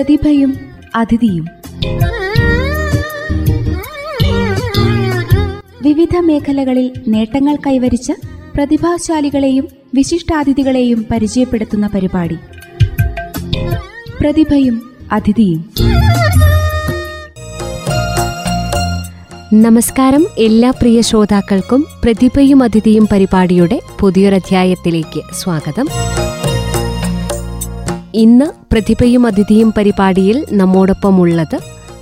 പ്രതിഭയും അതിഥിയും. വിവിധ മേഖലകളിൽ നേട്ടങ്ങൾ കൈവരിച്ച പ്രതിഭാശാലികളെയും വിശിഷ്ടാതിഥികളെയും പരിചയപ്പെടുത്തുന്ന പരിപാടി. പ്രതിഭയും അതിഥിയും. നമസ്കാരം എല്ലാ പ്രിയ ശ്രോതാക്കൾക്കും പ്രതിഭയും അതിഥിയും പരിപാടിയുടെ പുതിയൊരധ്യായത്തിലേക്ക് സ്വാഗതം. ഇന്ന് പ്രതിഭയും അതിഥിയും പരിപാടിയിൽ നമ്മോടൊപ്പമുള്ളത്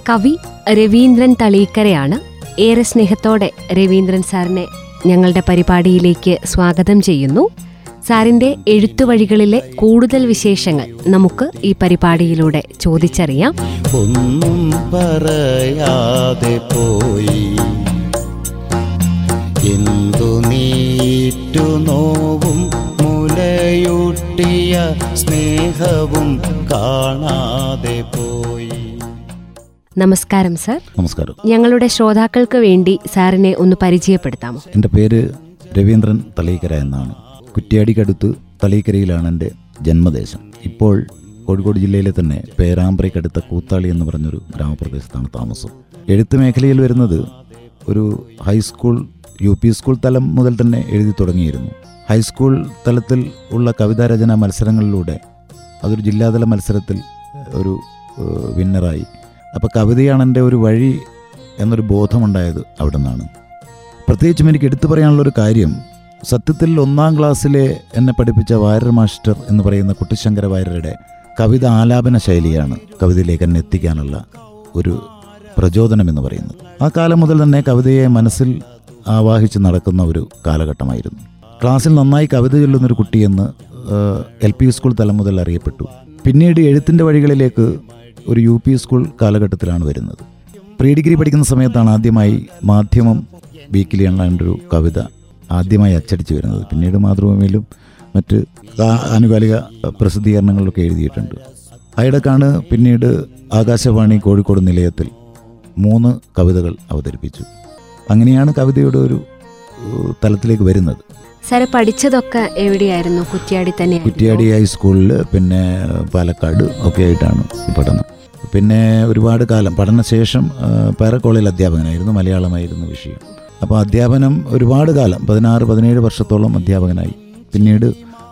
കവി രവീന്ദ്രൻ തളീക്കരയാണ്. ഏറെ സ്നേഹത്തോടെ രവീന്ദ്രൻ സാറിനെ ഞങ്ങളുടെ പരിപാടിയിലേക്ക് സ്വാഗതം ചെയ്യുന്നു. സാറിന്റെ എഴുത്തുവഴികളിലെ കൂടുതൽ വിശേഷങ്ങൾ നമുക്ക് ഈ പരിപാടിയിലൂടെ ചോദിച്ചറിയാം. ഒന്നും പറയാതെ പോയി. എന്തു നീറ്റു നോവും മുലയൂട്ടിയ സ്നേഹവും കാണാതെ പോയി. നമസ്കാരം സർ. നമസ്കാരം. ഞങ്ങളുടെ ശ്രോതാക്കൾക്ക് വേണ്ടി സാറിനെ ഒന്ന് പരിചയപ്പെടുത്താമോ? എന്റെ പേര് രവീന്ദ്രൻ തളീക്കര എന്നാണ്. കുറ്റ്യാടിക്കടുത്ത് തളീക്കരയിലാണ് എന്റെ ജന്മദേശം. ഇപ്പോൾ കോഴിക്കോട് ജില്ലയിലെ തന്നെ പേരാമ്പ്രയ്ക്കടുത്ത കൂത്താളി എന്ന് പറഞ്ഞൊരു ഗ്രാമപ്രദേശത്താണ് താമസം. എഴുത്ത് മേഖലയിൽ വരുന്നത് ഒരു ഹൈസ്കൂൾ യു പി സ്കൂൾ തലം മുതൽ തന്നെ എഴുതി തുടങ്ങിയിരുന്നു. ഹൈസ്കൂൾ തലത്തിൽ ഉള്ള കവിതാ കവിതാരചന മത്സരങ്ങളിലൂടെ അതൊരു ജില്ലാതല മത്സരത്തിൽ ഒരു വിന്നറായി. അപ്പോൾ കവിതയാണ് എന്റെ ഒരു വഴി എന്നൊരു ബോധമുണ്ടായത് അവിടെ നിന്നാണ് പ്രത്യേകിച്ചും എനിക്ക് എടുത്തു പറയാനുള്ളൊരു കാര്യം സത്യത്തിൽ ഒന്നാം ക്ലാസ്സിലെ എന്നെ പഠിപ്പിച്ച വാര്യർ മാസ്റ്റർ എന്ന് പറയുന്ന കുട്ടിശങ്കര വാര്യരുടെ കവിത ആലാപന ശൈലിയാണ് കവിതയിലേക്ക് എന്നെ എത്തിക്കാനുള്ള ഒരു പ്രചോദനം എന്ന് പറയുന്നത്. ആ കാലം മുതൽ തന്നെ കവിതയെ മനസ്സിൽ ആവാഹിച്ച് നടക്കുന്ന ഒരു കാലഘട്ടമായിരുന്നു. ക്ലാസ്സിൽ നന്നായി കവിത ചൊല്ലുന്നൊരു കുട്ടിയെന്ന് എൽ പി സ്കൂൾ തലം മുതൽ അറിയപ്പെട്ടു. പിന്നീട് എഴുത്തിന്റെ വഴികളിലേക്ക് ഒരു യു പി സ്കൂൾ കാലഘട്ടത്തിലാണ് വരുന്നത്. പ്രീ ഡിഗ്രി പഠിക്കുന്ന സമയത്താണ് ആദ്യമായി മാധ്യമം വീക്കിലി ഒരു കവിത ആദ്യമായി അച്ചടിച്ച് വരുന്നത്. പിന്നീട് മാതൃഭൂമിയിലും മറ്റ് ആനുകാലിക പ്രസിദ്ധീകരണങ്ങളിലൊക്കെ എഴുതിയിട്ടുണ്ട്. അയടക്കാണ് പിന്നീട് ആകാശവാണി കോഴിക്കോട് നിലയത്തിൽ മൂന്ന് കവിതകൾ അവതരിപ്പിച്ചു. അങ്ങനെയാണ് കവിതയുടെ ഒരു തലത്തിലേക്ക് വരുന്നത്. സാറ് പഠിച്ചതൊക്കെ എവിടെയായിരുന്നു? കുറ്റ്യാടി തന്നെ കുറ്റ്യാടി ഹൈസ്കൂളിൽ പിന്നെ പാലക്കാട് ഒക്കെ ആയിട്ടാണ് പഠനം. പിന്നെ ഒരുപാട് കാലം പഠനശേഷം പാരക്കോളിൽ അധ്യാപകനായിരുന്നു മലയാളമായിരുന്നു വിഷയം. അപ്പോൾ അധ്യാപനം ഒരുപാട് കാലം പതിനാറ് പതിനേഴ് വർഷത്തോളം അധ്യാപകനായി. പിന്നീട്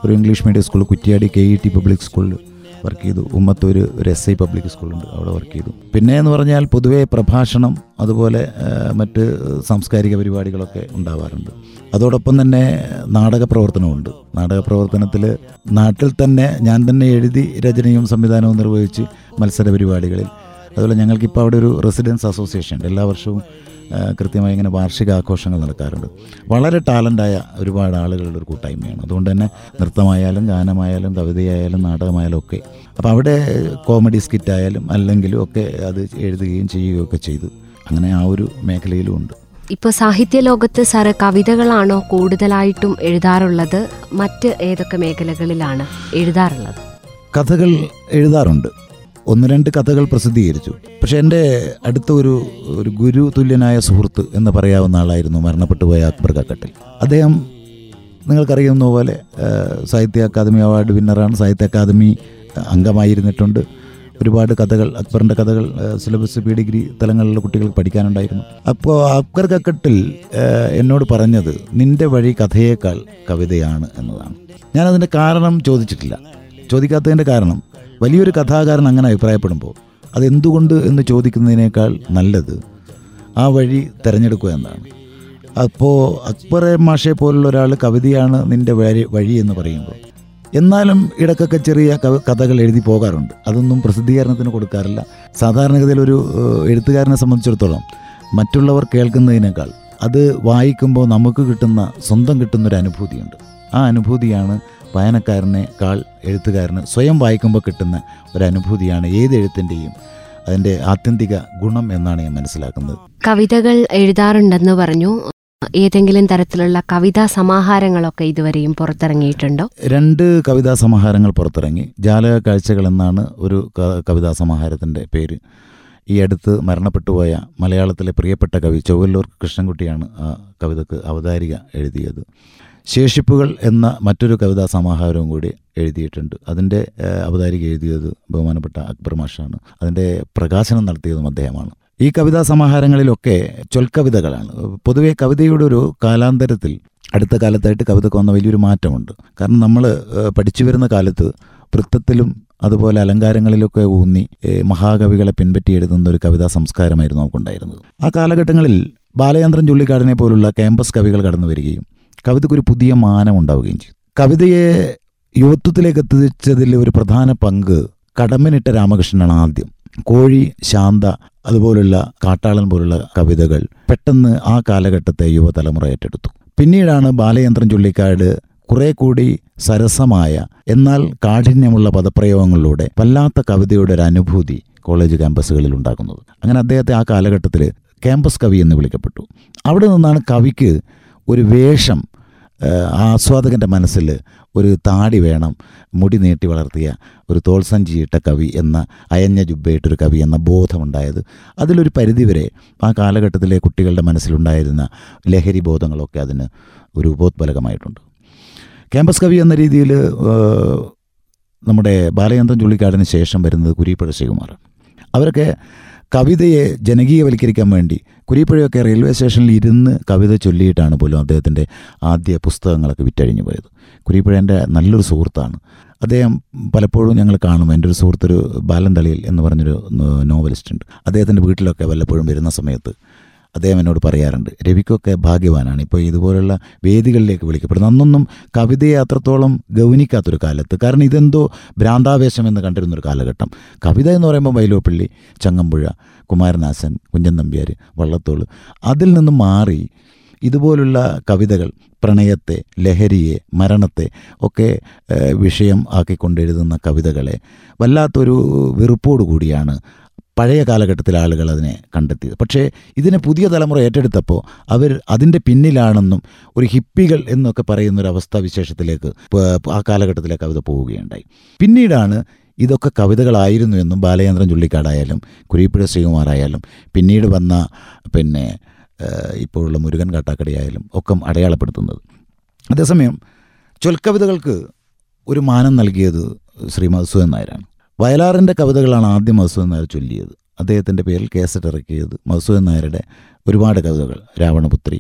ഒരു English medium school Kuttiady K E T public സ്കൂളിൽ വർക്ക് ചെയ്തു. ഉമ്മത്തൂർ ഒരു എസ് ഐ പബ്ലിക് സ്കൂളുണ്ട് അവിടെ വർക്ക് ചെയ്തു. പിന്നെ എന്ന് പറഞ്ഞാൽ പൊതുവേ പ്രഭാഷണം അതുപോലെ മറ്റ് സാംസ്കാരിക പരിപാടികളൊക്കെ ഉണ്ടാവാറുണ്ട്. അതോടൊപ്പം തന്നെ നാടക പ്രവർത്തനമുണ്ട് നാടക പ്രവർത്തനത്തിൽ നാട്ടിൽ തന്നെ ഞാൻ തന്നെ എഴുതി രചനയും സംവിധാനവും നിർവഹിച്ച് മത്സര പരിപാടികളിൽ. അതുപോലെ ഞങ്ങൾക്കിപ്പോൾ അവിടെ ഒരു റെസിഡൻസ് അസോസിയേഷൻ ഉണ്ട്. എല്ലാ വർഷവും കൃത്യമായി ഇങ്ങനെ വാർഷിക ആഘോഷങ്ങൾ നടക്കാറുണ്ട് വളരെ ടാലന്റായ ഒരുപാട് ആളുകളുടെ ഒരു കൂട്ടായ്മയാണ്. അതുകൊണ്ട് തന്നെ നൃത്തമായാലും ഗാനമായാലും കവിതയായാലും നാടകമായാലും ഒക്കെ. അപ്പോൾ അവിടെ കോമഡി സ്കിറ്റായാലും അല്ലെങ്കിലും ഒക്കെ അത് എഴുതുകയും ചെയ്യുകയും ഒക്കെ ചെയ്തു. അങ്ങനെ ആ ഒരു മേഖലയിലും ഉണ്ട്. ഇപ്പോൾ സാഹിത്യ ലോകത്ത് സാറ് കവിതകളാണോ കൂടുതലായിട്ടും എഴുതാറുള്ളത്? മറ്റ് ഏതൊക്കെ മേഖലകളിലാണ് എഴുതാറുള്ളത്? കഥകൾ എഴുതാറുണ്ട്. ഒന്ന് രണ്ട് കഥകൾ പ്രസിദ്ധീകരിച്ചു. പക്ഷെ എന്റെ അടുത്ത ഒരു ഒരു ഗുരു തുല്യനായ സുഹൃത്ത് എന്ന് പറയാവുന്ന ആളായിരുന്നു മരണപ്പെട്ടു പോയ അക്ബർ കക്കട്ടിൽ അദ്ദേഹം നിങ്ങൾക്കറിയുന്ന പോലെ സാഹിത്യ അക്കാദമി അവാർഡ് വിന്നറാണ്. സാഹിത്യ അക്കാദമി അംഗമായിരുന്നിട്ടുണ്ട്. ഒരുപാട് കഥകൾ അക്ബറിന്റെ കഥകൾ സിലബസ് പി ഡിഗ്രി തലങ്ങളിലെ കുട്ടികൾക്ക് പഠിക്കാനുണ്ടായിരുന്നു. അപ്പോൾ അക്ബർ കക്കട്ടിൽ എന്നോട് പറഞ്ഞത് നിന്റെ വഴി കഥയേക്കാൾ കവിതയാണ് എന്നതാണ്. ഞാനതിന്റെ കാരണം ചോദിച്ചിട്ടില്ല. ചോദിക്കാത്തതിന്റെ കാരണം വലിയൊരു കഥാകാരൻ അങ്ങനെ അഭിപ്രായപ്പെടുമ്പോൾ അതെന്തുകൊണ്ട് എന്ന് ചോദിക്കുന്നതിനേക്കാൾ നല്ലത് ആ വഴി തിരഞ്ഞെടുക്കുക എന്നാണ് അപ്പോൾ അക്ബറെ മാഷെ പോലുള്ള ഒരാൾ കവിതയാണ് നിന്റെ വഴി വഴി എന്ന് പറയുമ്പോൾ. എന്നാലും ഇടക്കൊക്കെ ചെറിയ കഥകൾ എഴുതി പോകാറുണ്ട്. അതൊന്നും പ്രസിദ്ധീകരണത്തിന് കൊടുക്കാറില്ല. സാധാരണഗതിയിൽ ഒരു എഴുത്തുകാരനെ സംബന്ധിച്ചിടത്തോളം മറ്റുള്ളവർ കേൾക്കുന്നതിനേക്കാൾ അത് വായിക്കുമ്പോൾ നമുക്ക് കിട്ടുന്ന സ്വന്തം കിട്ടുന്നൊരു അനുഭൂതിയുണ്ട്. ആ അനുഭൂതിയാണ് വായനക്കാരനേക്കാൾ എഴുത്തുകാരന് സ്വയം വായിക്കുമ്പോൾ കിട്ടുന്ന ഒരു അനുഭൂതിയാണ് ഏത് എഴുത്തിന്റെയും അതിന്റെ ആത്യന്തിക ഗുണം എന്നാണ് ഞാൻ മനസ്സിലാക്കുന്നത്. കവിതകൾ എഴുതാറുണ്ടെന്ന് പറഞ്ഞു. ഏതെങ്കിലും തരത്തിലുള്ള കവിതാ സമാഹാരങ്ങളൊക്കെ ഇതുവരെയും പുറത്തിറങ്ങിയിട്ടുണ്ടോ? രണ്ട് കവിതാ സമാഹാരങ്ങൾ പുറത്തിറങ്ങി. ജാലക കാഴ്ചകൾ എന്നാണ് ഒരു കവിതാ സമാഹാരത്തിന്റെ പേര്. ഈ അടുത്ത് മരണപ്പെട്ടുപോയ മലയാളത്തിലെ പ്രിയപ്പെട്ട കവി ചൊവ്വല്ലൂർ കൃഷ്ണൻകുട്ടിയാണ് ആ കവിതക്ക് അവതാരിക എഴുതിയത്. ശേഷിപ്പുകൾ എന്ന മറ്റൊരു കവിതാ സമാഹാരവും കൂടി എഴുതിയിട്ടുണ്ട്. അതിന്റെ അവതാരിക എഴുതിയത് ബഹുമാനപ്പെട്ട അക്ബർ മാഷാണ്. അതിന്റെ പ്രകാശനം നടത്തിയതും അദ്ദേഹമാണ്. ഈ കവിതാ സമാഹാരങ്ങളിലൊക്കെ ചൊൽക്കവിതകളാണ്. പൊതുവേ കവിതയുടെ ഒരു കാലാന്തരത്തിൽ അടുത്ത കാലത്തായിട്ട് കവിതയ്ക്ക് വന്ന വലിയൊരു മാറ്റമുണ്ട്. കാരണം നമ്മൾ പഠിച്ചു വരുന്ന കാലത്ത് വൃത്തത്തിലും അതുപോലെ അലങ്കാരങ്ങളിലൊക്കെ ഊന്നി മഹാകവികളെ പിൻപറ്റി എഴുതുന്ന ഒരു കവിതാ സംസ്കാരമായിരുന്നു നമുക്കുണ്ടായിരുന്നത്. ആ കാലഘട്ടങ്ങളിൽ ബാലചന്ദ്രൻ ചുള്ളിക്കാടിനെ പോലുള്ള ക്യാമ്പസ് കവികൾ കടന്നു വരികയും കവിതയ്ക്കൊരു പുതിയ മാനം ഉണ്ടാവുകയും ചെയ്തു. കവിതയെ യുവത്വത്തിലേക്ക് എത്തിച്ചതിൽ ഒരു പ്രധാന പങ്ക് കടമ്പനിട്ട രാമകൃഷ്ണനാണ് ആദ്യം. കോഴി ശാന്ത അതുപോലുള്ള കാട്ടാളൻ പോലുള്ള കവിതകൾ പെട്ടെന്ന് ആ കാലഘട്ടത്തെ യുവതലമുറ ഏറ്റെടുത്തു. പിന്നീടാണ് ബാലയന്ത്രം ചുള്ളിക്കാട് കുറെ കൂടി സരസമായ എന്നാൽ കാഠിന്യമുള്ള പദപ്രയോഗങ്ങളിലൂടെ വല്ലാത്ത കവിതയുടെ ഒരു അനുഭൂതി കോളേജ് ക്യാമ്പസുകളിൽ ഉണ്ടാക്കുന്നത്. അങ്ങനെ അദ്ദേഹത്തെ ആ കാലഘട്ടത്തിൽ ക്യാമ്പസ് കവി എന്ന് വിളിക്കപ്പെട്ടു. അവിടെ നിന്നാണ് കവിക്ക് ഒരു വേഷം ആസ്വാദകന്റെ മനസ്സിൽ ഒരു താടി വേണം മുടി നീട്ടി വളർത്തിയ ഒരു തോൾസഞ്ചിയിട്ട കവി എന്ന അയഞ്ഞ ജുബയിട്ടൊരു കവി എന്ന ബോധമുണ്ടായത്. അതിലൊരു പരിധിവരെ ആ കാലഘട്ടത്തിലെ കുട്ടികളുടെ മനസ്സിലുണ്ടായിരുന്ന ലഹരി ബോധങ്ങളൊക്കെ അതിന് ഒരു ഉപോത്ബലകമായിട്ടുണ്ട്. ക്യാമ്പസ് കവി എന്ന രീതിയിൽ നമ്മുടെ ബാലചന്ദ്രൻ ചുള്ളിക്കാടിന് ശേഷം വരുന്നത് കുരിപ്പുഴ ശ്രീകുമാർ അവരൊക്കെ കവിതയെ ജനകീയവൽക്കരിക്കാൻ വേണ്ടി കുരിപ്പുഴയൊക്കെ റെയിൽവേ സ്റ്റേഷനിൽ ഇരുന്ന് കവിത ചൊല്ലിയിട്ടാണ് പോലും അദ്ദേഹത്തിന്റെ ആദ്യ പുസ്തകങ്ങളൊക്കെ വിറ്റഴിഞ്ഞു പോയത്. കുരിപ്പുഴ എന്റെ നല്ലൊരു സുഹൃത്താണ്. അദ്ദേഹം പലപ്പോഴും ഞങ്ങൾ കാണും. എന്റെ ഒരു സുഹൃത്തൊരു ബാലന്തളിയിൽ എന്ന് പറഞ്ഞൊരു നോവലിസ്റ്റ് ഉണ്ട് അദ്ദേഹത്തിന്റെ വീട്ടിലൊക്കെ വല്ലപ്പോഴും വരുന്ന സമയത്ത് അദ്ദേഹം എന്നോട് പറയാറുണ്ട് രവിക്കൊക്കെ ഭാഗ്യവാനാണ്. ഇപ്പോൾ ഇതുപോലുള്ള വേദികളിലേക്ക് വിളിക്കപ്പെടുന്നത് അന്നൊന്നും കവിതയെ അത്രത്തോളം ഗൗനിക്കാത്തൊരു കാലത്ത് കാരണം ഇതെന്തോ ഭ്രാന്താവേശം എന്ന് കണ്ടിരുന്നൊരു കാലഘട്ടം. കവിത എന്ന് പറയുമ്പോൾ വൈലോപ്പള്ളി ചങ്ങമ്പുഴ കുമാരനാശൻ കുഞ്ഞൻ നമ്പ്യാർ വള്ളത്തോൾ അതിൽ നിന്നും മാറി ഇതുപോലുള്ള കവിതകൾ പ്രണയത്തെ ലഹരിയെ മരണത്തെ ഒക്കെ വിഷയം ആക്കിക്കൊണ്ടെഴുതുന്ന കവിതകളെ വല്ലാത്തൊരു വെറുപ്പോടു കൂടിയാണ് പഴയ കാലഘട്ടത്തിൽ ആളുകൾ അതിനെ കണ്ടെത്തിയത്. പക്ഷേ ഇതിനെ പുതിയ തലമുറ ഏറ്റെടുത്തപ്പോൾ അവർ അതിന്റെ പിന്നിലാണെന്നും ഒരു ഹിപ്പികൾ എന്നൊക്കെ പറയുന്ന ഒരു അവസ്ഥാവിശേഷത്തിലേക്ക് വിശേഷത്തിലേക്ക് ആ കാലഘട്ടത്തിലെ കവിത പോവുകയുണ്ടായി. പിന്നീടാണ് ഇതൊക്കെ കവിതകളായിരുന്നു എന്നും ബാലചന്ദ്രൻ ചുള്ളിക്കാടായാലും കുരീപ്പുഴ ശ്രീകുമാറായാലും പിന്നീട് വന്ന പിന്നെ ഇപ്പോഴുള്ള മുരുകൻ കാട്ടാക്കടയായാലും ഒക്കെ അടയാളപ്പെടുത്തുന്നത്. അതേസമയം ചൊൽക്കവിതകൾക്ക് ഒരു മാനം നൽകിയത് ശ്രീ മധുസൂദൻ നായരാണ്. വയലാറിന്റെ കവിതകളാണ് ആദ്യം മധുസൂദൻ നായർ ചൊല്ലിയത്. അദ്ദേഹത്തിന്റെ പേരിൽ കേസറ്റ് ഇറക്കിയത് മധുസൂദൻ നായരുടെ ഒരുപാട് കവിതകൾ. രാവണപുത്രി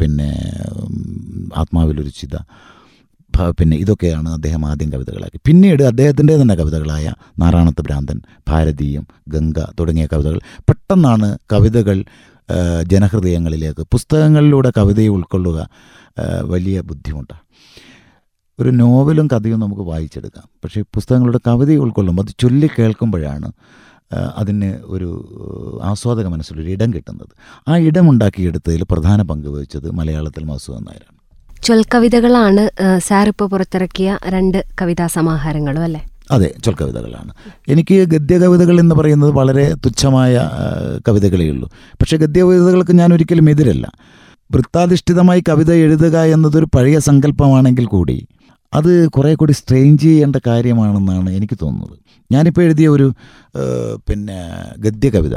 പിന്നെ ആത്മാവിലൊരു ചിത പിന്നെ ഇതൊക്കെയാണ് അദ്ദേഹം ആദ്യം കവിതകളാക്കി. പിന്നീട് അദ്ദേഹത്തിന്റെ തന്നെ കവിതകളായ നാരായണത്ത് ഭ്രാന്തൻ ഭാരതീയം ഗംഗ തുടങ്ങിയ കവിതകൾ പെട്ടെന്നാണ് കവിതകൾ ജനഹൃദയങ്ങളിലേക്ക് പുസ്തകങ്ങളിലൂടെ കവിതയെ ഉൾക്കൊള്ളുക വലിയ ബുദ്ധിമുട്ടാണ്. ഒരു നോവലും കഥയും നമുക്ക് വായിച്ചെടുക്കാം. പക്ഷേ പുസ്തകങ്ങളുടെ കവിതയെ ഉൾക്കൊള്ളുമ്പോൾ അത് ചൊല്ലി കേൾക്കുമ്പോഴാണ് അതിന് ഒരു ആസ്വാദക മനസ്സിലൊരു ഇടം കിട്ടുന്നത്. ആ ഇടം ഉണ്ടാക്കിയെടുത്തതിൽ പ്രധാന പങ്ക് വഹിച്ചത് മലയാളത്തിൽ മധുസൂദൻ നായരാണ്. ചൊൽക്കവിതകളാണ് സാർ ഇപ്പോൾ പുറത്തിറക്കിയ രണ്ട് കവിതാ സമാഹാരങ്ങളും അല്ലേ? അതെ ചൊൽക്കവിതകളാണ്. എനിക്ക് ഗദ്യകവിതകൾ എന്ന് പറയുന്നത് വളരെ തുച്ഛമായ കവിതകളേ ഉള്ളൂ. പക്ഷേ ഗദ്യകവിതകൾക്ക് ഞാൻ ഒരിക്കലും എതിരല്ല. വൃത്താധിഷ്ഠിതമായി കവിത എഴുതുക എന്നതൊരു പഴയ സങ്കല്പമാണെങ്കിൽ കൂടി അത് കുറേ കൂടി സ്ട്രെയിൻ ചെയ്യേണ്ട കാര്യമാണെന്നാണ് എനിക്ക് തോന്നുന്നത്. ഞാനിപ്പോൾ എഴുതിയ ഒരു പിന്നെ ഗദ്യ കവിത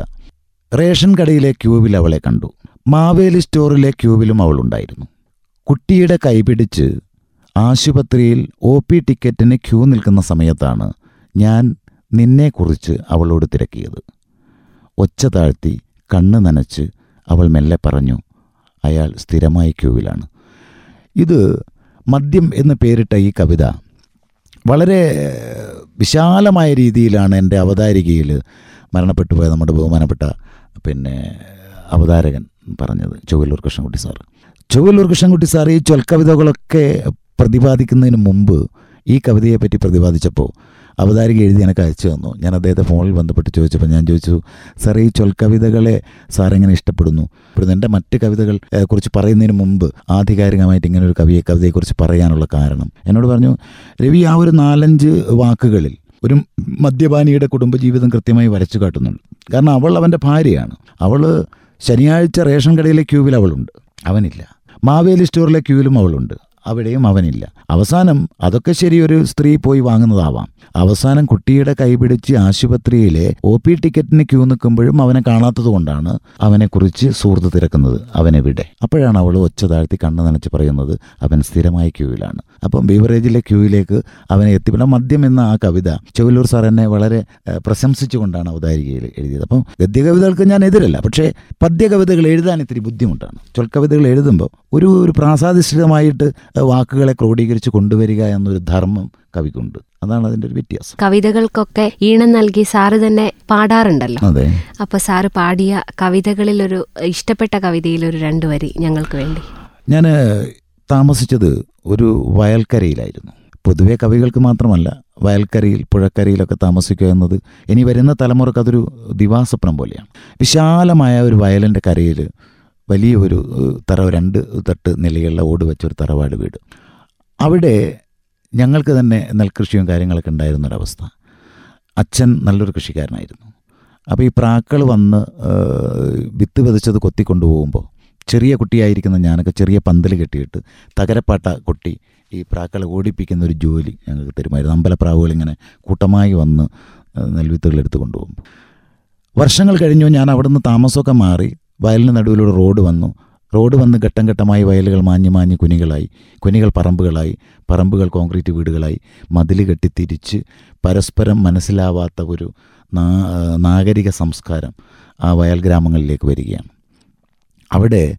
റേഷൻ കടയിലെ ക്യൂവിൽ അവളെ കണ്ടു. മാവേലി സ്റ്റോറിലെ ക്യൂവിലും അവളുണ്ടായിരുന്നു. കുട്ടിയുടെ കൈപിടിച്ച് ആശുപത്രിയിൽ ഒ പി ടിക്കറ്റിന് ക്യൂ നിൽക്കുന്ന സമയത്താണ് ഞാൻ നിന്നെക്കുറിച്ച് അവളോട് തിരക്കിയത്. ഒച്ച താഴ്ത്തി കണ്ണ് നനച്ച് അവൾ മെല്ലെ പറഞ്ഞു അയാൾ സ്ഥിരമായി ക്യൂവിലാണ്. ഇത് മദ്യം എന്ന് പേരിട്ട ഈ കവിത വളരെ വിശാലമായ രീതിയിലാണ് എന്റെ അവതാരികയിൽ മരണപ്പെട്ടു പോയ നമ്മുടെ ബഹുമാനപ്പെട്ട പിന്നെ അവതാരകൻ പറഞ്ഞത് ചൊവ്വല്ലൂർ കൃഷ്ണൻകുട്ടി സാറ്. ചൊവ്വല്ലൂർ കൃഷ്ണൻകുട്ടി സാർ ഈ ചൊൽക്കവിതകളൊക്കെ പ്രതിപാദിക്കുന്നതിന് മുമ്പ് ഈ കവിതയെപ്പറ്റി പ്രതിപാദിച്ചപ്പോൾ അവതാരിക എഴുതി എനിക്ക് അയച്ചു തന്നു. ഞാൻ അദ്ദേഹത്തെ ഫോണിൽ ബന്ധപ്പെട്ട് ചോദിച്ചപ്പോൾ ഞാൻ ചോദിച്ചു സാർ ഈ ചൊൽക്കവിതകളെ സാർ എങ്ങനെ ഇഷ്ടപ്പെടുന്നു? ഇപ്പോഴും എന്റെ മറ്റ് കവിതകൾ കുറിച്ച് പറയുന്നതിന് മുമ്പ് ആധികാരികമായിട്ട് ഇങ്ങനെ ഒരു കവിയെ കവിതയെക്കുറിച്ച് പറയാനുള്ള കാരണം. എന്നോട് പറഞ്ഞു രവി ആ ഒരു നാലഞ്ച് വാക്കുകളിൽ ഒരു മദ്യപാനിയുടെ കുടുംബജീവിതം കൃത്യമായി വരച്ചു കാട്ടുന്നുണ്ട്. കാരണം അവൾ അവന്റെ ഭാര്യയാണ്. അവൾ ശനിയാഴ്ച റേഷൻ കടയിലെ ക്യൂവിൽ അവളുണ്ട്. അവനില്ല. മാവേലി സ്റ്റോറിലെ ക്യൂവിലും അവളുണ്ട്. അവിടെയും അവനില്ല. അവസാനം അതൊക്കെ ശരി ഒരു സ്ത്രീ പോയി വാങ്ങുന്നതാവാം. അവസാനം കുട്ടിയുടെ കൈപിടിച്ച് ആശുപത്രിയിലെ ഒ പി ടിക്കറ്റിന് ക്യൂ നിൽക്കുമ്പോഴും അവനെ കാണാത്തത് കൊണ്ടാണ് അവനെക്കുറിച്ച് സുഹൃത്ത് തിരക്കുന്നത്. അവനെവിടെ അപ്പോഴാണ് അവൾ ഒച്ച താഴ്ത്തി കണ്ണു നനച്ച് പറയുന്നത്. അവൻ സ്ഥിരമായ ക്യൂവിലാണ്. അപ്പം ബീവറേജിലെ ക്യൂയിലേക്ക് അവനെ എത്തിപ്പെടാൻ മദ്യം എന്ന ആ കവിത ചെവല്ലൂർ സാർ എന്നെ വളരെ പ്രശംസിച്ചുകൊണ്ടാണ് അവതാരികയിൽ എഴുതിയത്. അപ്പം ഗദ്യകവിതകൾക്ക് ഞാൻ എതിരല്ല പക്ഷേ പദ്യകവിതകൾ എഴുതാൻ ഇത്തിരി ബുദ്ധിമുട്ടാണ്. ചൊൽക്കവിതകൾ എഴുതുമ്പോൾ ഒരു ഒരു പ്രാസാദിഷ്ഠിതമായിട്ട് വാക്കുകളെ ക്രോഡീകരിച്ച് കൊണ്ടുവരിക എന്നൊരു ധർമ്മം കവിക്കുണ്ട്. അതാണ് അതിന്റെ ഒരു വ്യത്യാസം. കവിതകൾക്കൊക്കെ ഈണം നൽകി സാറ് തന്നെ പാടാറുണ്ടല്ലോ. അതെ. അപ്പൊ സാറ് പാടിയ കവിതകളിൽ ഒരു ഇഷ്ടപ്പെട്ട കവിതയിൽ ഒരു രണ്ടു വരി ഞങ്ങൾക്ക് വേണ്ടി. ഞാൻ താമസിച്ചത് ഒരു വയൽക്കരയിലായിരുന്നു. പൊതുവെ കവികൾക്ക് മാത്രമല്ല വയൽക്കരയിൽ പുഴക്കരയിലൊക്കെ താമസിക്കുക എന്നത് ഇനി വരുന്ന തലമുറയ്ക്ക് അതൊരു ദിവാസ്വപ്നം പോലെയാണ്. വിശാലമായ ഒരു വയലിന്റെ കരയിൽ വലിയ ഒരു തറ രണ്ട് തട്ട് നിലയുള്ള ഓട് വെച്ചൊരു തറവാട് വീട്. അവിടെ ഞങ്ങൾക്ക് തന്നെ നെൽകൃഷിയും കാര്യങ്ങളൊക്കെ ഉണ്ടായിരുന്ന ഉണ്ടായിരുന്നൊരവസ്ഥ. അച്ഛൻ നല്ലൊരു കൃഷിക്കാരനായിരുന്നു. അപ്പോൾ ഈ പ്രാക്കൾ വന്ന് വിത്ത് വിതച്ചത് കൊത്തിക്കൊണ്ടുപോകുമ്പോൾ ചെറിയ കുട്ടിയായിരിക്കുന്ന ഞാനൊക്കെ ചെറിയ പന്തൽ കെട്ടിയിട്ട് തകരപ്പാട്ട കൊട്ടി ഈ പ്രാക്കളെ ഓടിപ്പിക്കുന്ന ഒരു ജോലി ഞങ്ങൾക്ക് തരുമായിരുന്നു. അമ്പലപ്രാവുകൾ ഇങ്ങനെ കൂട്ടമായി വന്ന് നെൽവിത്തുകളെടുത്ത് കൊണ്ടുപോകും വർഷങ്ങൾ കഴിഞ്ഞു ഞാൻ അവിടുന്ന് താമസമൊക്കെ മാറി വയലിന് നടുവിലൂടെ റോഡ് വന്നു. റോഡ് വന്ന് ഘട്ടം ഘട്ടമായി വയലുകൾ മാഞ്ഞു മാഞ്ഞ് കുനികളായി. കുനികൾ പറമ്പുകളായി പറമ്പുകൾ കോൺക്രീറ്റ് വീടുകളായി. മതിൽ കെട്ടി തിരിച്ച് പരസ്പരം മനസ്സിലാവാത്ത ഒരു നാഗരിക സംസ്കാരം ആ വയൽ ഗ്രാമങ്ങളിലേക്ക് വരികയാണ്. അവിടെ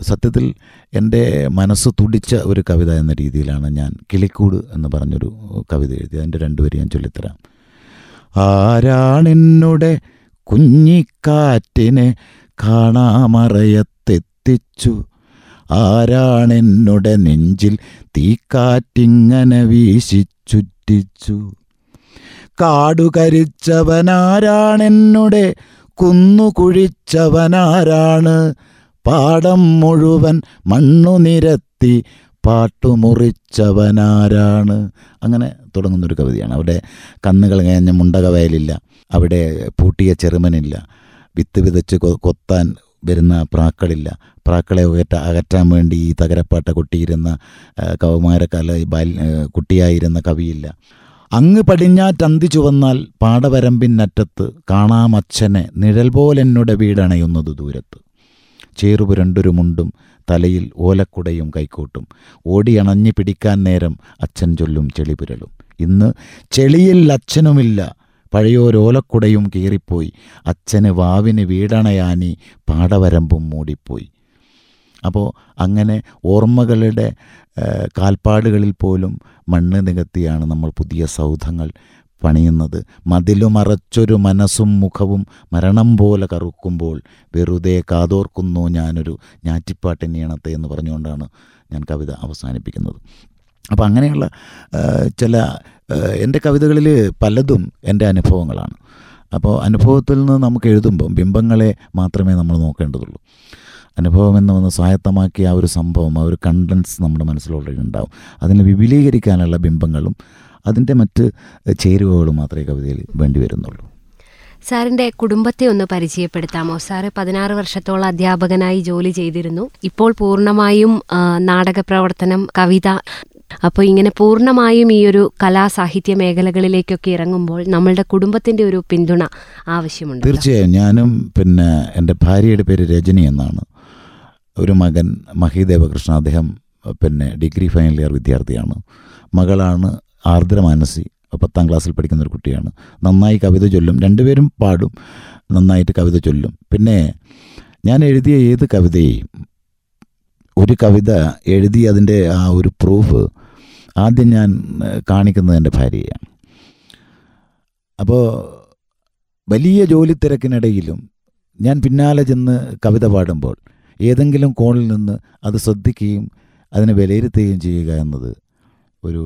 സത്യത്തിൽ എന്റെ മനസ്സ് തുടിച്ച ഒരു കവിത എന്ന രീതിയിലാണ് ഞാൻ കിളിക്കൂട് എന്ന് പറഞ്ഞൊരു കവിത എഴുതി അതിന്റെ രണ്ടുപേരും ഞാൻ ചൊല്ലിത്തരാം. ആരാണെന്നുടെ കുഞ്ഞിക്കാറ്റിനെ കാണാമറയത്തെത്തിച്ചു. ആരാണെന്നുടെ നെഞ്ചിൽ തീക്കാറ്റിങ്ങനെ വീശിച്ചുറ്റിച്ചു. കാടുകരിച്ചവനാരാണെന്നുടെ കുന്നു കുഴിച്ചവനാരാണ് പാടം മുഴുവൻ മണ്ണു നിരത്തി പാട്ടുമുറിച്ചവനാരാണ്. അങ്ങനെ തുടങ്ങുന്നൊരു കവിതയാണ്. അവിടെ കന്നുകൾ കഴിഞ്ഞ മുണ്ടക വയലില്ല അവിടെ പൂട്ടിയ ചെറുമനില്ല. വിത്ത് വിതച്ച് കൊത്താൻ വരുന്ന പ്രാക്കളില്ല. പ്രാക്കളെ ഉയറ്റ അകറ്റാൻ വേണ്ടി ഈ തകരപ്പാട്ട കൊട്ടിയിരുന്ന കൗമാരക്കാല ബാൽ കുട്ടിയായിരുന്ന കവിയില്ല. അങ്ങ് പടിഞ്ഞാറ്റന്തി ചുവന്നാൽ പാടവരമ്പിനറ്റത്ത് കാണാമച്ഛനെ നിഴൽ പോലെന്നുടെ വീടണയുന്നത് ദൂരത്ത്. ചേറുപുരണ്ടൊരു മുണ്ടും തലയിൽ ഓലക്കുടയും കൈക്കോട്ടും. ഓടിയണഞ്ഞു പിടിക്കാൻ നേരം അച്ഛൻ ചൊല്ലും ചെളിപുരലും ഇന്ന് ചെളിയിൽ അച്ഛനുമില്ല. പഴയോരോലക്കുടയും കീറിപ്പോയി. അച്ഛന് വാവിന് വീടണയാനി പാടവരമ്പും മൂടിപ്പോയി. അപ്പോൾ അങ്ങനെ ഓർമ്മകളുടെ കാൽപ്പാടുകളിൽ പോലും മണ്ണ് നികത്തിയാണ് നമ്മൾ പുതിയ സൗധങ്ങൾ പണിയുന്നത്. മതിലുമറച്ചൊരു മനസ്സും മുഖവും മരണം പോലെ കറുക്കുമ്പോൾ വെറുതെ കാതോർക്കുന്നു ഞാനൊരു ഞാറ്റിപ്പാട്ടിനീണത്തെ എന്ന് പറഞ്ഞുകൊണ്ടാണ് ഞാൻ കവിത അവസാനിപ്പിക്കുന്നത്. അപ്പോൾ അങ്ങനെയുള്ള ചില എന്റെ കവിതകളിൽ പലതും എന്റെ അനുഭവങ്ങളാണ്. അപ്പോൾ അനുഭവത്തിൽ നിന്ന് നമുക്ക് എഴുതുമ്പം ബിംബങ്ങളെ മാത്രമേ നമ്മൾ നോക്കേണ്ടതുള്ളൂ. അനുഭവം എന്ന് വന്ന് സ്വായത്തമാക്കിയ ആ ഒരു സംഭവം ആ ഒരു കണ്ടൻസ് നമ്മുടെ മനസ്സിൽ ഓൾറെഡി ഉണ്ടാവും. അതിനെ വിപുലീകരിക്കാനുള്ള ബിംബങ്ങളും അതിന്റെ മറ്റ് ചേരുവകളും മാത്രമേ കവിതയിൽ വേണ്ടി വരുന്നുള്ളൂ. സാറിന്റെ കുടുംബത്തെ ഒന്ന് പരിചയപ്പെടുത്താമോ? സാറ് പതിനാറ് വർഷത്തോളം അധ്യാപകനായി ജോലി ചെയ്തിരുന്നു. ഇപ്പോൾ പൂർണമായും നാടകപ്രവർത്തനം നാടക പ്രവർത്തനം കവിത അപ്പോൾ ഇങ്ങനെ പൂർണമായും ഈ ഒരു കലാ സാഹിത്യ മേഖലകളിലേക്കൊക്കെ ഇറങ്ങുമ്പോൾ നമ്മളുടെ കുടുംബത്തിന്റെ ഒരു പിന്തുണ ആവശ്യമുണ്ട്? തീർച്ചയായും. ഞാനും പിന്നെ എന്റെ ഭാര്യയുടെ പേര് രജനി എന്നാണ്. ഒരു മകൻ മഹി ദേവകൃഷ്ണ അദ്ദേഹം പിന്നെ ഡിഗ്രി ഫൈനൽ ഇയർ വിദ്യാർത്ഥിയാണ്. മകളാണ് ആർദ്ര മാനസി പത്താം ക്ലാസ്സിൽ പഠിക്കുന്ന ഒരു കുട്ടിയാണ്. നന്നായി കവിത ചൊല്ലും. രണ്ടുപേരും പാടും. നന്നായിട്ട് കവിത ചൊല്ലും. പിന്നെ ഞാൻ എഴുതിയ ഏത് കവിതയും ഒരു കവിത എഴുതി അതിന്റെ ആ ഒരു പ്രൂഫ് ആദ്യം ഞാൻ കാണിക്കുന്നത് എന്റെ ഭാര്യയാണ് അപ്പോൾ വലിയ ജോലി തിരക്കിനിടയിലും ഞാൻ പിന്നാലെ ചെന്ന് കവിത പാടുമ്പോൾ ഏതെങ്കിലും കോണിൽ നിന്ന് അത് ശ്രദ്ധിക്കുകയും അതിനെ വിലയിരുത്തുകയും ചെയ്യുക എന്നത് ഒരു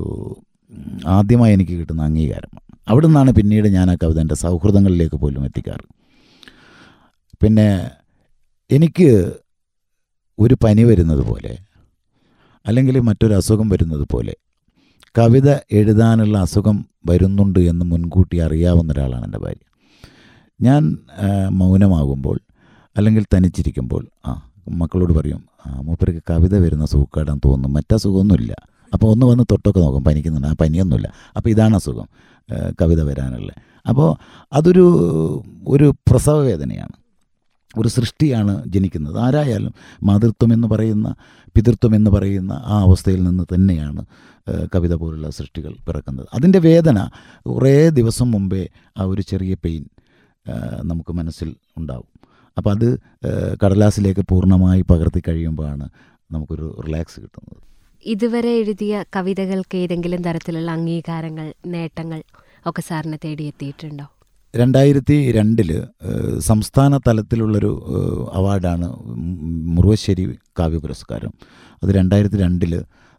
ആദ്യമായി എനിക്ക് കിട്ടുന്ന അംഗീകാരമാണ്. അവിടെ നിന്നാണ് പിന്നീട് ഞാൻ ആ കവിത എന്റെ സൗഹൃദങ്ങളിലേക്ക് പോലും എത്തിക്കാറ്. പിന്നെ എനിക്ക് ഒരു പനി വരുന്നത് പോലെ അല്ലെങ്കിൽ മറ്റൊരു അസുഖം വരുന്നത് പോലെ കവിത എഴുതാനുള്ള അസുഖം വരുന്നുണ്ട് എന്ന് മുൻകൂട്ടി അറിയാവുന്ന ഒരാളാണ് എന്റെ ഭാര്യ. ഞാൻ മൗനമാകുമ്പോൾ അല്ലെങ്കിൽ തനിച്ചിരിക്കുമ്പോൾ ആ മക്കളോട് പറയും ആ മൂപ്പർക്ക് കവിത വരുന്ന സൂക്കേടാൻ തോന്നും മറ്റസുഖമൊന്നുമില്ല അപ്പോൾ ഒന്ന് വന്ന് തൊട്ടൊക്കെ നോക്കും. പനിക്കുന്നുണ്ട്. ആ പനിയൊന്നുമില്ല. അപ്പോൾ ഇതാണ് അസുഖം. കവിത വരാനുള്ളത്. അപ്പോൾ അതൊരു ഒരു പ്രസവ വേദനയാണ്. ഒരു സൃഷ്ടിയാണ് ജനിക്കുന്നത്. ആരായാലും മാതൃത്വം എന്ന് പറയുന്ന പിതൃത്വം എന്ന് പറയുന്ന ആ അവസ്ഥയിൽ നിന്ന് തന്നെയാണ് കവിത പോലുള്ള സൃഷ്ടികൾ പിറക്കുന്നത്. അതിന്റെ വേദന കുറേ ദിവസം മുമ്പേ ആ ഒരു ചെറിയ പെയിൻ നമുക്ക് മനസ്സിൽ ഉണ്ടാവും. അപ്പോൾ അത് കടലാസിലേക്ക് പൂർണമായി പകർത്തി കഴിയുമ്പോഴാണ് നമുക്കൊരു റിലാക്സ് കിട്ടുന്നത്. ഇതുവരെ എഴുതിയ കവിതകൾക്ക് ഏതെങ്കിലും തരത്തിലുള്ള അംഗീകാരങ്ങൾ നേട്ടങ്ങൾ ഒക്കെ സാറിനെ തേടിയെത്തിയിട്ടുണ്ടോ രണ്ടായിരത്തി രണ്ടിൽ സംസ്ഥാന തലത്തിലുള്ളൊരു അവാർഡാണ് മുറുവശ്ശേരി കാവ്യ പുരസ്കാരം. അത് രണ്ടായിരത്തി രണ്ടിൽ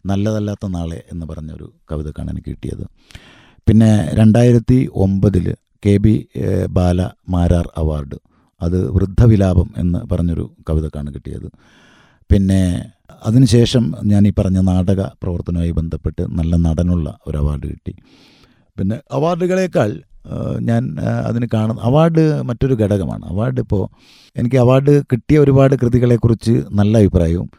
നല്ലതല്ലാത്ത നാളെ എന്ന് പറഞ്ഞൊരു കവിതക്കാണ് എനിക്ക് കിട്ടിയത്. പിന്നെ രണ്ടായിരത്തി ഒമ്പതിൽ K B Bala Marar award. അത് വൃദ്ധവിലാപം എന്ന് പറഞ്ഞൊരു കവിതക്കാണ് കിട്ടിയത്. പിന്നെ അതിനുശേഷം ഞാൻ ഈ പറഞ്ഞ നാടക പ്രവർത്തനവുമായി ബന്ധപ്പെട്ട് നല്ല നടനുള്ള ഒരു അവാർഡ് കിട്ടി. പിന്നെ അവാർഡുകളേക്കാൾ ഞാൻ അതിന് കാണുന്ന അവാർഡ് മറ്റൊരു ഘടകമാണ്. അവാർഡ് ഇപ്പോൾ എനിക്ക് അവാർഡ് കിട്ടിയ ഒരുപാട് കൃതികളെക്കുറിച്ച് നല്ല അഭിപ്രായവും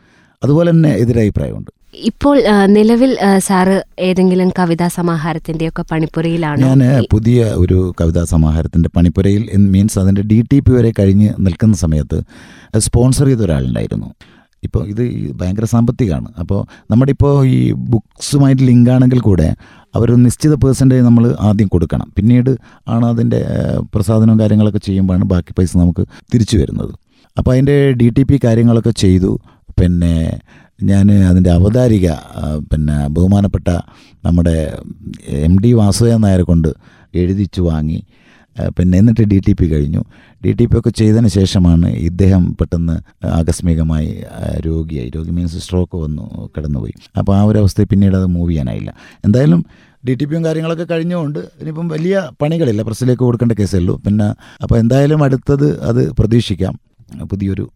അതുപോലെ തന്നെ എതിരഭിപ്രായമുണ്ട് ഇപ്പോൾ നിലവിൽ സാറ് ഏതെങ്കിലും കവിതാ സമാഹാരത്തിന്റെയൊക്കെ പണിപ്പുരയിലാണ്? ഞാൻ പുതിയ ഒരു കവിതാ സമാഹാരത്തിന്റെ പണിപ്പുരയിൽ മീൻസ് അതിന്റെ ഡി ടി പി വരെ കഴിഞ്ഞ് നിൽക്കുന്ന സമയത്ത് സ്പോൺസർ ചെയ്ത ഒരാളുണ്ടായിരുന്നു ഇപ്പോൾ ഇത് ഭയങ്കര സാമ്പത്തികമാണ് അപ്പോൾ നമ്മുടെ ഇപ്പോൾ ഈ ബുക്സുമായിട്ട് ലിങ്ക് ആണെങ്കിൽ കൂടെ അവർ നിശ്ചിത പേഴ്സന്റേജ് നമ്മൾ ആദ്യം കൊടുക്കണം. പിന്നീട് ആണ് അതിന്റെ പ്രസാദനവും കാര്യങ്ങളൊക്കെ ചെയ്യുമ്പോഴാണ് ബാക്കി പൈസ നമുക്ക് തിരിച്ചു വരുന്നത്. അപ്പോൾ അതിന്റെ ഡി ടി പി കാര്യങ്ങളൊക്കെ ചെയ്തു. പിന്നെ ഞാൻ അതിന്റെ അവതാരിക പിന്നെ ബഹുമാനപ്പെട്ട നമ്മുടെ എം ഡി വാസുദേവൻ നായരെ കൊണ്ട് എഴുതിച്ചു വാങ്ങി പിന്നെ എന്നിട്ട് ഡി ടി പി കഴിഞ്ഞു. ഡി ടി പി ഒക്കെ ചെയ്തതിന് ശേഷമാണ് ഇദ്ദേഹം പെട്ടെന്ന് ആകസ്മികമായി രോഗിയായി രോഗി മീൻസ് സ്ട്രോക്ക് വന്നു കിടന്നുപോയി. അപ്പോൾ ആ ഒരു അവസ്ഥയിൽ പിന്നീട് അത് മൂവ് ചെയ്യാനായില്ല. എന്തായാലും ഡി ടി പിയും കാര്യങ്ങളൊക്കെ കഴിഞ്ഞുകൊണ്ട് ഇനിയിപ്പം വലിയ പണികളില്ല പ്രസിലേക്ക് കൊടുക്കേണ്ട കേസേ ഉള്ളൂ. പിന്നെ അപ്പോൾ എന്തായാലും അടുത്തത് അത് പ്രതീക്ഷിക്കാം. പുതിയൊരു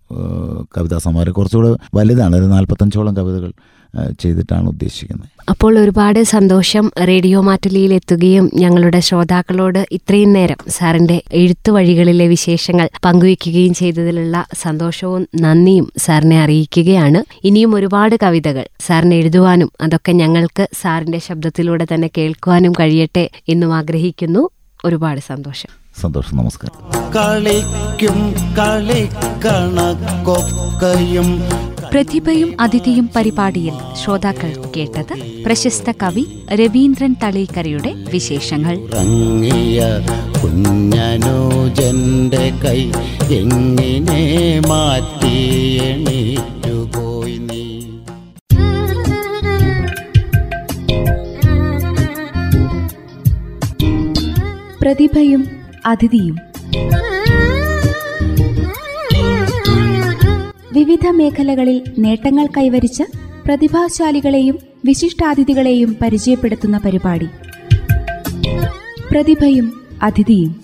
കവിതാ സമാരം കുറച്ചുകൂടെ വലുതാണ് ഒരു നാൽപ്പത്തഞ്ചോളം കവിതകൾ ചെയ്തിട്ടാണ് ഉദ്ദേശിക്കുന്നത്. അപ്പോൾ ഒരുപാട് സന്തോഷം റേഡിയോ മാറ്റുലിയിൽ എത്തുകയും ഞങ്ങളുടെ ശ്രോതാക്കളോട് ഇത്രയും നേരം സാറിന്റെ എഴുത്തു വഴികളിലെ വിശേഷങ്ങൾ പങ്കുവയ്ക്കുകയും ചെയ്തതിലുള്ള സന്തോഷവും നന്ദിയും സാറിനെ അറിയിക്കുകയാണ്. ഇനിയും ഒരുപാട് കവിതകൾ സാറിന് എഴുതുവാനും അതൊക്കെ ഞങ്ങൾക്ക് സാറിന്റെ ശബ്ദത്തിലൂടെ തന്നെ കേൾക്കുവാനും കഴിയട്ടെ എന്നും ആഗ്രഹിക്കുന്നു. ഒരുപാട് സന്തോഷം. സന്തോഷം നമസ്കാരം. കളിക്കും കളിക്കണക്കൊക്കയും പ്രതിഭയും അതിഥിയും പരിപാടിയിൽ ശ്രോതാക്കൾ കേട്ടത് പ്രശസ്ത കവി രവീന്ദ്രൻ തളീക്കരയുടെ വിശേഷങ്ങൾ. കുഞ്ഞനൂജന്റെ കൈ എങ്ങനെ മാറ്റി നീ? പ്രതിഭയും അതിഥിയും. വിവിധ മേഖലകളിൽ നേട്ടങ്ങൾ കൈവരിച്ച പ്രതിഭാശാലികളെയും വിശിഷ്ടാതിഥികളെയും പരിചയപ്പെടുത്തുന്ന പരിപാടി. പ്രതിഭയും അതിഥിയും.